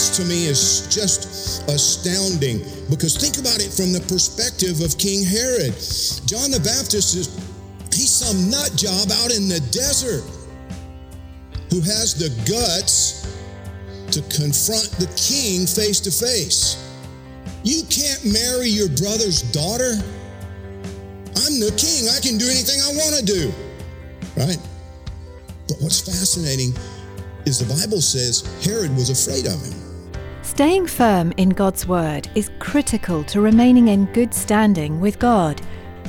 This to me is just astounding because think about it from the perspective of King Herod. John the Baptist is he's some nut job out in the desert who has the guts to confront the king face to face. You can't marry your brother's daughter. I'm the king. I can do anything I want to do. Right? But what's fascinating is the Bible says Herod was afraid of him. Staying firm in God's Word is critical to remaining in good standing with God.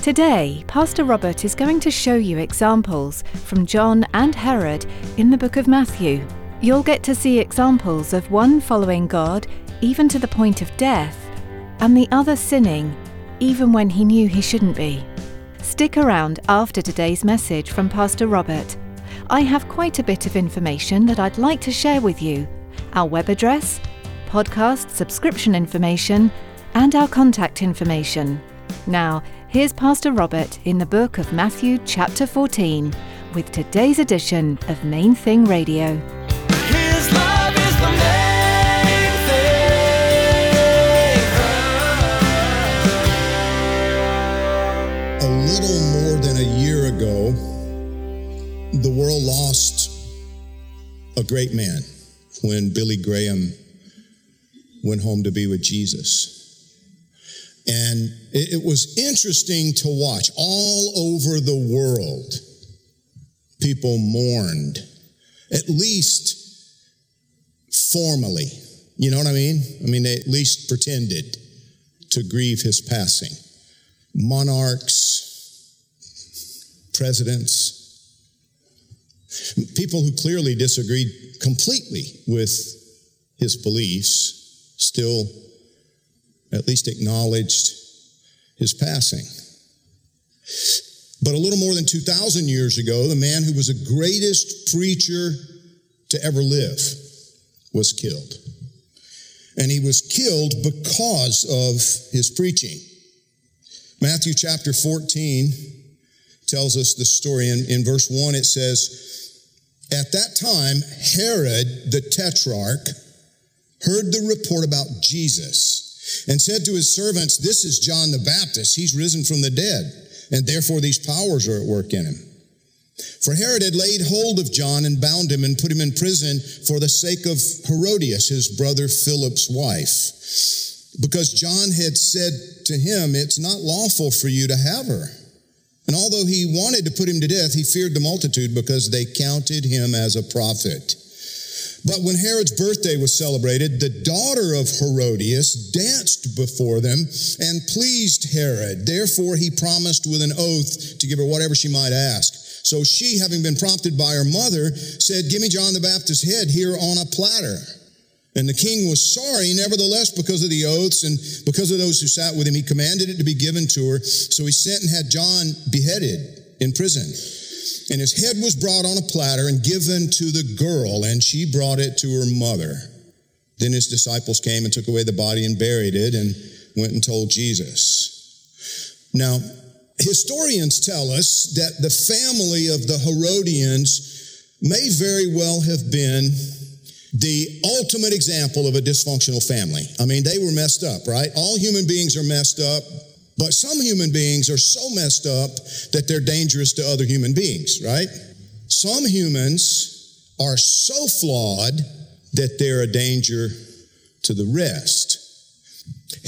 Today, Pastor Robert is going to show you examples from John and Herod in the book of Matthew. You'll get to see examples of one following God, even to the point of death, and the other sinning, even when he knew he shouldn't be. Stick around after today's message from Pastor Robert. I have quite a bit of information that I'd like to share with you our web address, podcast subscription information, and our contact information. Now, here's Pastor Robert in the book of Matthew, chapter 14, with today's edition of Main Thing Radio. His love is the main thing. A little more than a year ago, the world lost a great man when Billy Graham went home to be with Jesus. And it, was interesting to watch. All over the world, people mourned, at least formally. You know what I mean? I mean, they at least pretended to grieve his passing. Monarchs, presidents, people who clearly disagreed completely with his beliefs still at least acknowledged his passing. But a little more than 2,000 years ago, the man who was the greatest preacher to ever live was killed. And he was killed because of his preaching. Matthew chapter 14 tells us the story. In, in verse 1, it says, At that time, Herod the Tetrarch heard the report about Jesus and said to his servants, This is John the Baptist. He's risen from the dead, and therefore these powers are at work in him. For Herod had laid hold of John and bound him and put him in prison for the sake of Herodias, his brother Philip's wife, because John had said to him, It's not lawful for you to have her. And although he wanted to put him to death, he feared the multitude because they counted him as a prophet. But when Herod's birthday was celebrated, the daughter of Herodias danced before them and pleased Herod. Therefore, he promised with an oath to give her whatever she might ask. So she, having been prompted by her mother, said, Give me John the Baptist's head here on a platter. And the king was sorry, nevertheless, because of the oaths and because of those who sat with him. He commanded it to be given to her. So he sent and had John beheaded in prison. And his head was brought on a platter and given to the girl, and she brought it to her mother. Then his disciples came and took away the body and buried it and went and told Jesus. Now, historians tell us that the family of the Herodians may very well have been the ultimate example of a dysfunctional family. I mean, they were messed up, right? All human beings are messed up. But some human beings are so messed up that they're dangerous to other human beings, right? Some humans are so flawed that they're a danger to the rest.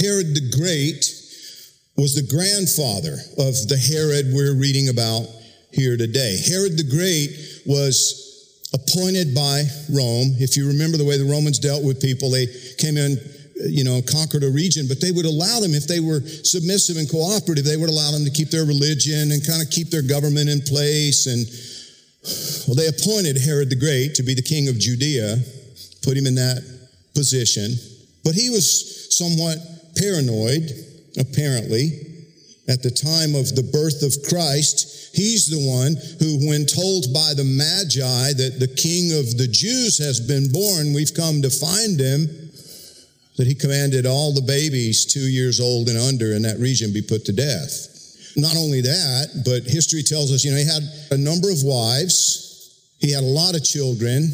Herod the Great was the grandfather of the Herod we're reading about here today. Herod the Great was appointed by Rome. If you remember the way the Romans dealt with people, they came in, you know, conquered a region, but they would allow them, if they were submissive and cooperative, they would allow them to keep their religion and kind of keep their government in place. And well, they appointed Herod the Great to be the king of Judea, put him in that position. But he was somewhat paranoid, apparently. At the time of the birth of Christ, he's the one who, when told by the Magi that the king of the Jews has been born, we've come to find him, that he commanded all the babies two years old and under in that region be put to death. Not only that, but history tells us, you know, he had a number of wives, he had a lot of children,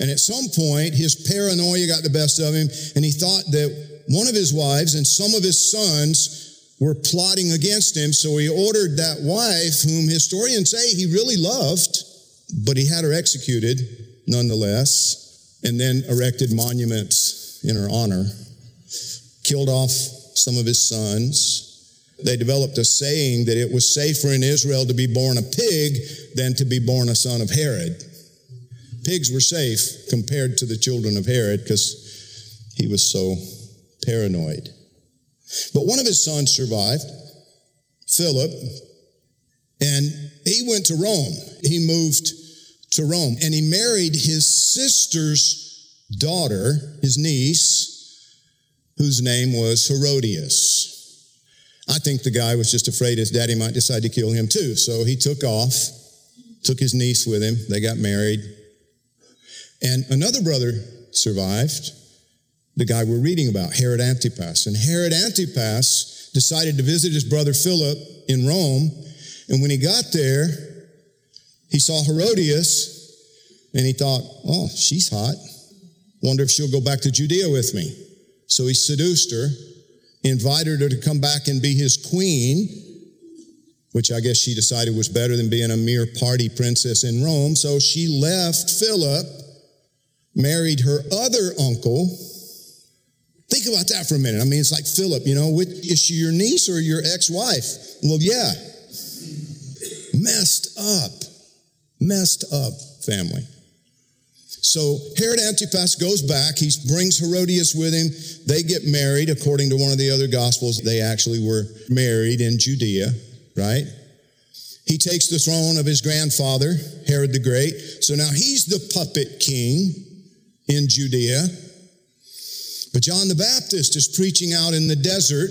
and at some point his paranoia got the best of him, and he thought that one of his wives and some of his sons were plotting against him, so he ordered that wife, whom historians say he really loved, but he had her executed nonetheless, and then erected monuments in her honor, killed off some of his sons. They developed a saying that it was safer in Israel to be born a pig than to be born a son of Herod. Pigs were safe compared to the children of Herod because he was so paranoid. But one of his sons survived, Philip, and he went to Rome. He moved to Rome and he married his sister's daughter, his niece, whose name was Herodias. I think the guy was just afraid his daddy might decide to kill him too. So he took off, took his niece with him. They got married. And another brother survived, the guy we're reading about, Herod Antipas. And Herod Antipas decided to visit his brother Philip in Rome. And when he got there, he saw Herodias and he thought, oh, she's hot. Wonder if she'll go back to Judea with me. So he seduced her invited her to come back and be his queen, which I guess she decided was better than being a mere party princess in Rome. So she left Philip, married her other uncle. Think about that for a minute. I mean, it's like Philip, you know, is she your niece or your ex wife? Well, yeah. Messed up. Messed up family. So Herod Antipas goes back. He brings Herodias with him. They get married. According to one of the other gospels, they actually were married in Judea, right? He takes the throne of his grandfather, Herod the Great. So now he's the puppet king in Judea. But John the Baptist is preaching out in the desert.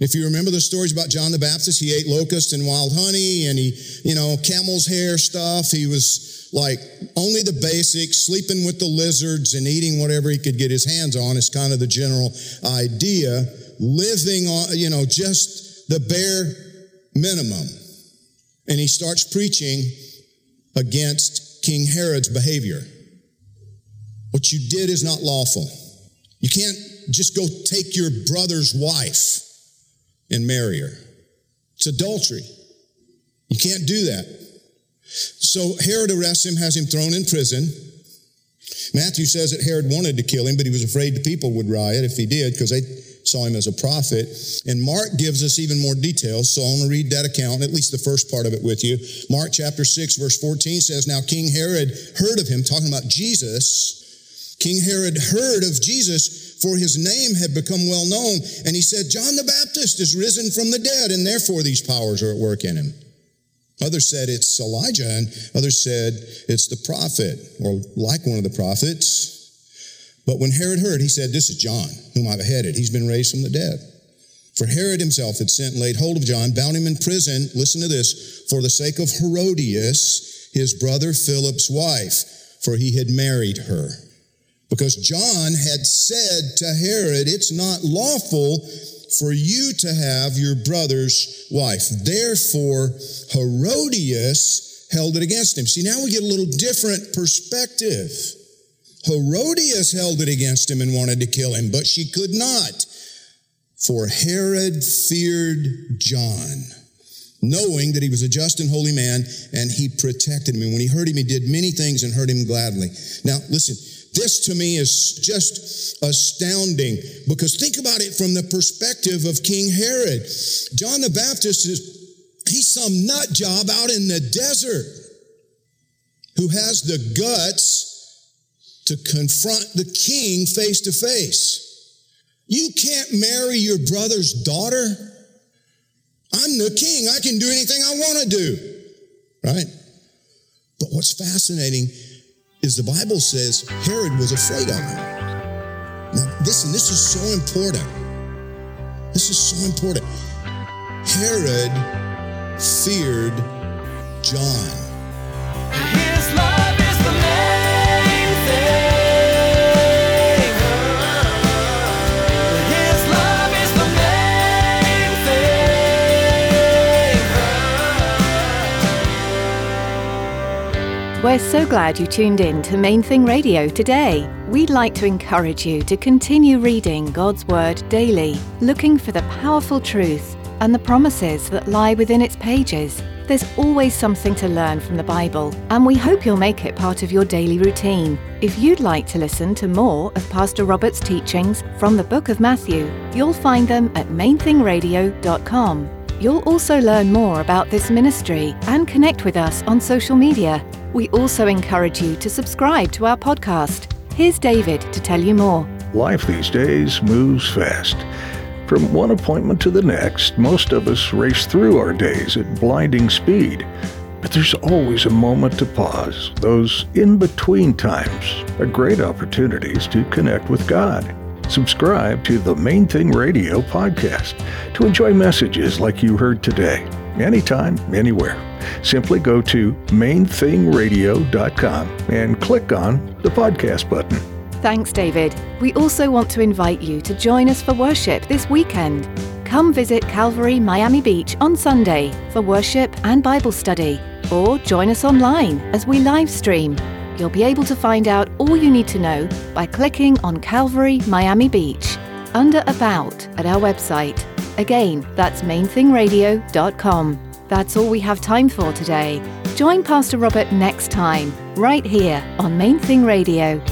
If you remember the stories about John the Baptist, he ate locusts and wild honey and he, you know, camel's hair stuff. He was like only the basics, sleeping with the lizards and eating whatever he could get his hands on is kind of the general idea. Living on, you know, just the bare minimum. And he starts preaching against King Herod's behavior. What you did is not lawful. You can't just go take your brother's wife and marry her. It's adultery. You can't do that. So Herod arrests him, has him thrown in prison. Matthew says that Herod wanted to kill him, but he was afraid the people would riot if he did because they saw him as a prophet. And Mark gives us even more details. So I want to read that account, at least the first part of it with you. Mark chapter 6, verse 14 says, Now King Herod heard of him, talking about Jesus. King Herod heard of Jesus, for his name had become well known. And he said, John the Baptist is risen from the dead, and therefore these powers are at work in him. Others said it's Elijah, and others said it's the prophet, or like one of the prophets. But when Herod heard, he said, This is John, whom I've beheaded. He's been raised from the dead. For Herod himself had sent and laid hold of John, bound him in prison, listen to this, for the sake of Herodias, his brother Philip's wife, for he had married her. Because John had said to Herod, It's not lawful for you to have your brother's wife. Therefore, Herodias held it against him. See, now we get a little different perspective. Herodias held it against him and wanted to kill him, but she could not. For Herod feared John, knowing that he was a just and holy man, and he protected him. And when he heard him, he did many things and heard him gladly. Now, listen, this to me is just astounding because think about it from the perspective of King Herod. John the Baptist is, he's some nut job out in the desert. who has the guts to confront the king face to face. You can't marry your brother's daughter. I'm the king. I can do anything I want to do. Right? But what's fascinating is the Bible says Herod was afraid of him. Now, listen, this is so important. This is so important. Herod feared John. We're so glad you tuned in to Main Thing Radio today. We'd like to encourage you to continue reading God's Word daily, looking for the powerful truth and the promises that lie within its pages. There's always something to learn from the Bible, and we hope you'll make it part of your daily routine. If you'd like to listen to more of Pastor Robert's teachings from the book of Matthew, you'll find them at mainthingradio.com. You'll also learn more about this ministry and connect with us on social media. We also encourage you to subscribe to our podcast. Here's David to tell you more. Life these days moves fast. From one appointment to the next, most of us race through our days at blinding speed. But there's always a moment to pause. Those in between times are great opportunities to connect with God. Subscribe to the Main Thing Radio podcast to enjoy messages like you heard today, anytime, anywhere. Simply go to mainthingradio.com and click on the podcast button. Thanks, David. We also want to invite you to join us for worship this weekend. Come visit Calvary Miami Beach on Sunday for worship and Bible study, or join us online as we live stream. You'll be able to find out all you need to know by clicking on Calvary Miami Beach under About at our website. Again, that's mainthingradio.com. That's all we have time for today. Join Pastor Robert next time, right here on Main Thing Radio.